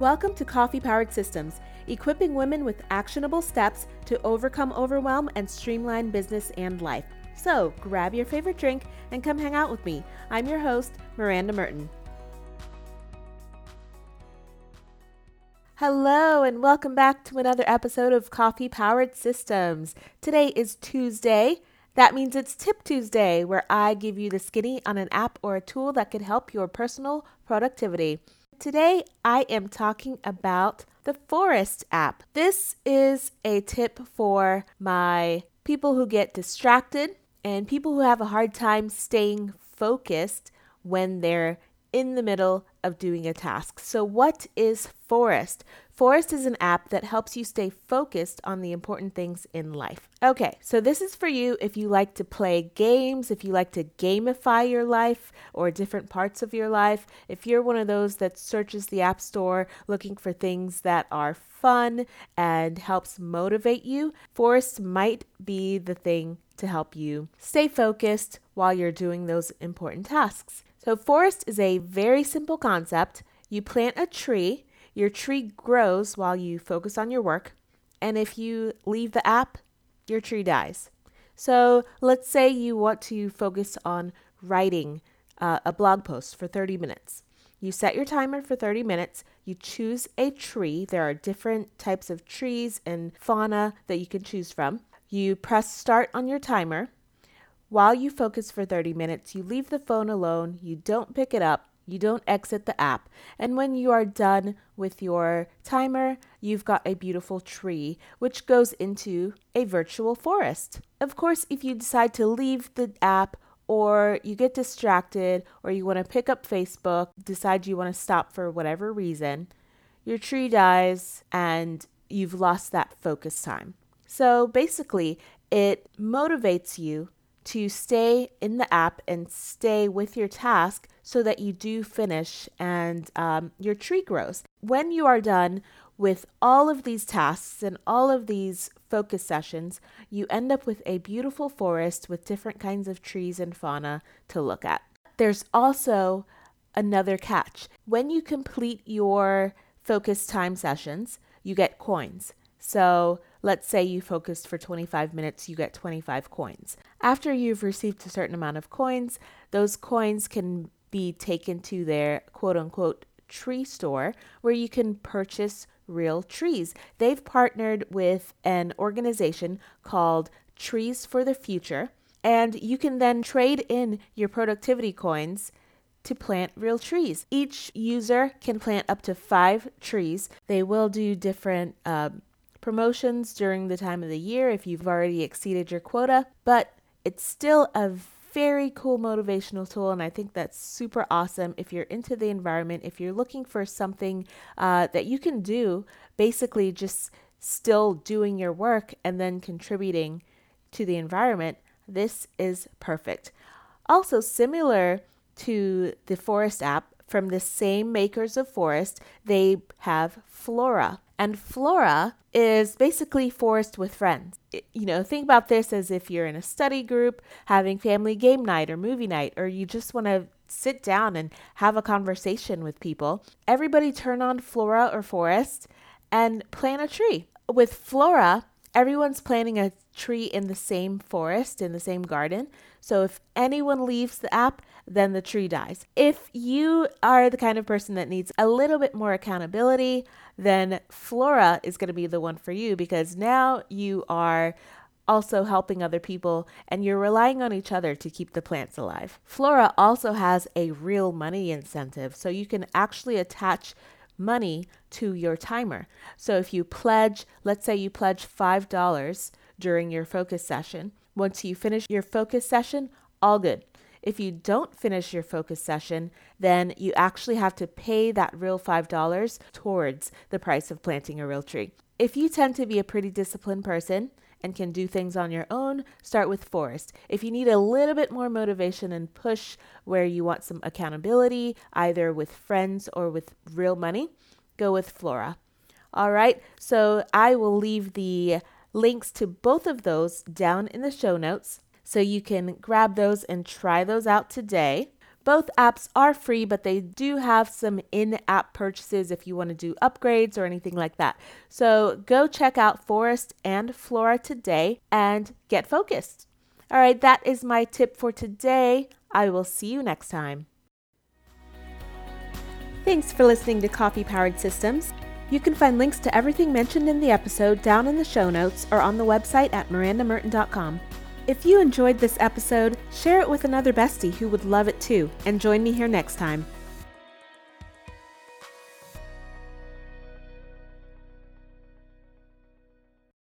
Welcome to Coffee Powered Systems, equipping women with actionable steps to overcome overwhelm and streamline business and life. So grab your favorite drink and come hang out with me. I'm your host, Miranda Merton. Hello, and welcome back to another episode of Coffee Powered Systems. Today is Tuesday. That means it's Tip Tuesday, where I give you the skinny on an app or a tool that could help your personal productivity. Today, I am talking about the Forest app. This is a tip for my people who get distracted and people who have a hard time staying focused when they're in the middle of doing a task. So, what is Forest? Forest is an app that helps you stay focused on the important things in life. Okay, so this is for you if you like to play games, if you like to gamify your life or different parts of your life, if you're one of those that searches the App Store looking for things that are fun and helps motivate you, Forest might be the thing to help you stay focused while you're doing those important tasks. So, forest is a very simple concept. You plant a tree, your tree grows while you focus on your work, and if you leave the app, your tree dies. So, let's say you want to focus on writing uh, a blog post for 30 minutes. You set your timer for 30 minutes. You choose a tree. There are different types of trees and fauna that you can choose from. You press start on your timer. While you focus for 30 minutes, you leave the phone alone, you don't pick it up, you don't exit the app, and when you are done with your timer, you've got a beautiful tree, which goes into a virtual forest. Of course, if you decide to leave the app or you get distracted or you want to pick up Facebook, decide you want to stop for whatever reason, your tree dies and you've lost that focus time. So basically, it motivates you to stay in the app and stay with your task so that you do finish and um, your tree grows. When you are done with all of these tasks and all of these focus sessions, you end up with a beautiful forest with different kinds of trees and fauna to look at. There's also another catch. When you complete your focus time sessions, you get coins. So let's say you focused for 25 minutes, you get 25 coins. After you've received a certain amount of coins, those coins can be taken to their quote unquote tree store where you can purchase real trees. They've partnered with an organization called Trees for the Future, and you can then trade in your productivity coins to plant real trees. Each user can plant up to five trees. They will do different uh, promotions during the time of the year if you've already exceeded your quota, but it's still a very cool motivational tool, and I think that's super awesome if you're into the environment, if you're looking for something uh, that you can do, basically just still doing your work and then contributing to the environment. This is perfect. Also, similar to the Forest app, from the same makers of Forest, they have Flora. And Flora is basically Forest with friends. You know, think about this as if you're in a study group, having family game night or movie night, or you just want to sit down and have a conversation with people. Everybody turn on Flora or Forest and plant a tree. With Flora, everyone's planting a tree in the same forest, in the same garden. So if anyone leaves the app, then the tree dies. If you are the kind of person that needs a little bit more accountability, then Flora is going to be the one for you because now you are also helping other people and you're relying on each other to keep the plants alive. Flora also has a real money incentive, so you can actually attach money to your timer. So if you pledge, let's say you pledge $5 during your focus session, once you finish your focus session, all good. If you don't finish your focus session, then you actually have to pay that real $5 towards the price of planting a real tree. If you tend to be a pretty disciplined person and can do things on your own, start with Forest. If you need a little bit more motivation and push where you want some accountability, either with friends or with real money, go with Flora. All right, so I will leave the links to both of those down in the show notes so you can grab those and try those out today. Both apps are free, but they do have some in app purchases if you want to do upgrades or anything like that. So go check out Forest and Flora today and get focused. All right, that is my tip for today. I will see you next time. Thanks for listening to Coffee Powered Systems. You can find links to everything mentioned in the episode down in the show notes or on the website at mirandamerton.com. If you enjoyed this episode, share it with another bestie who would love it too, and join me here next time.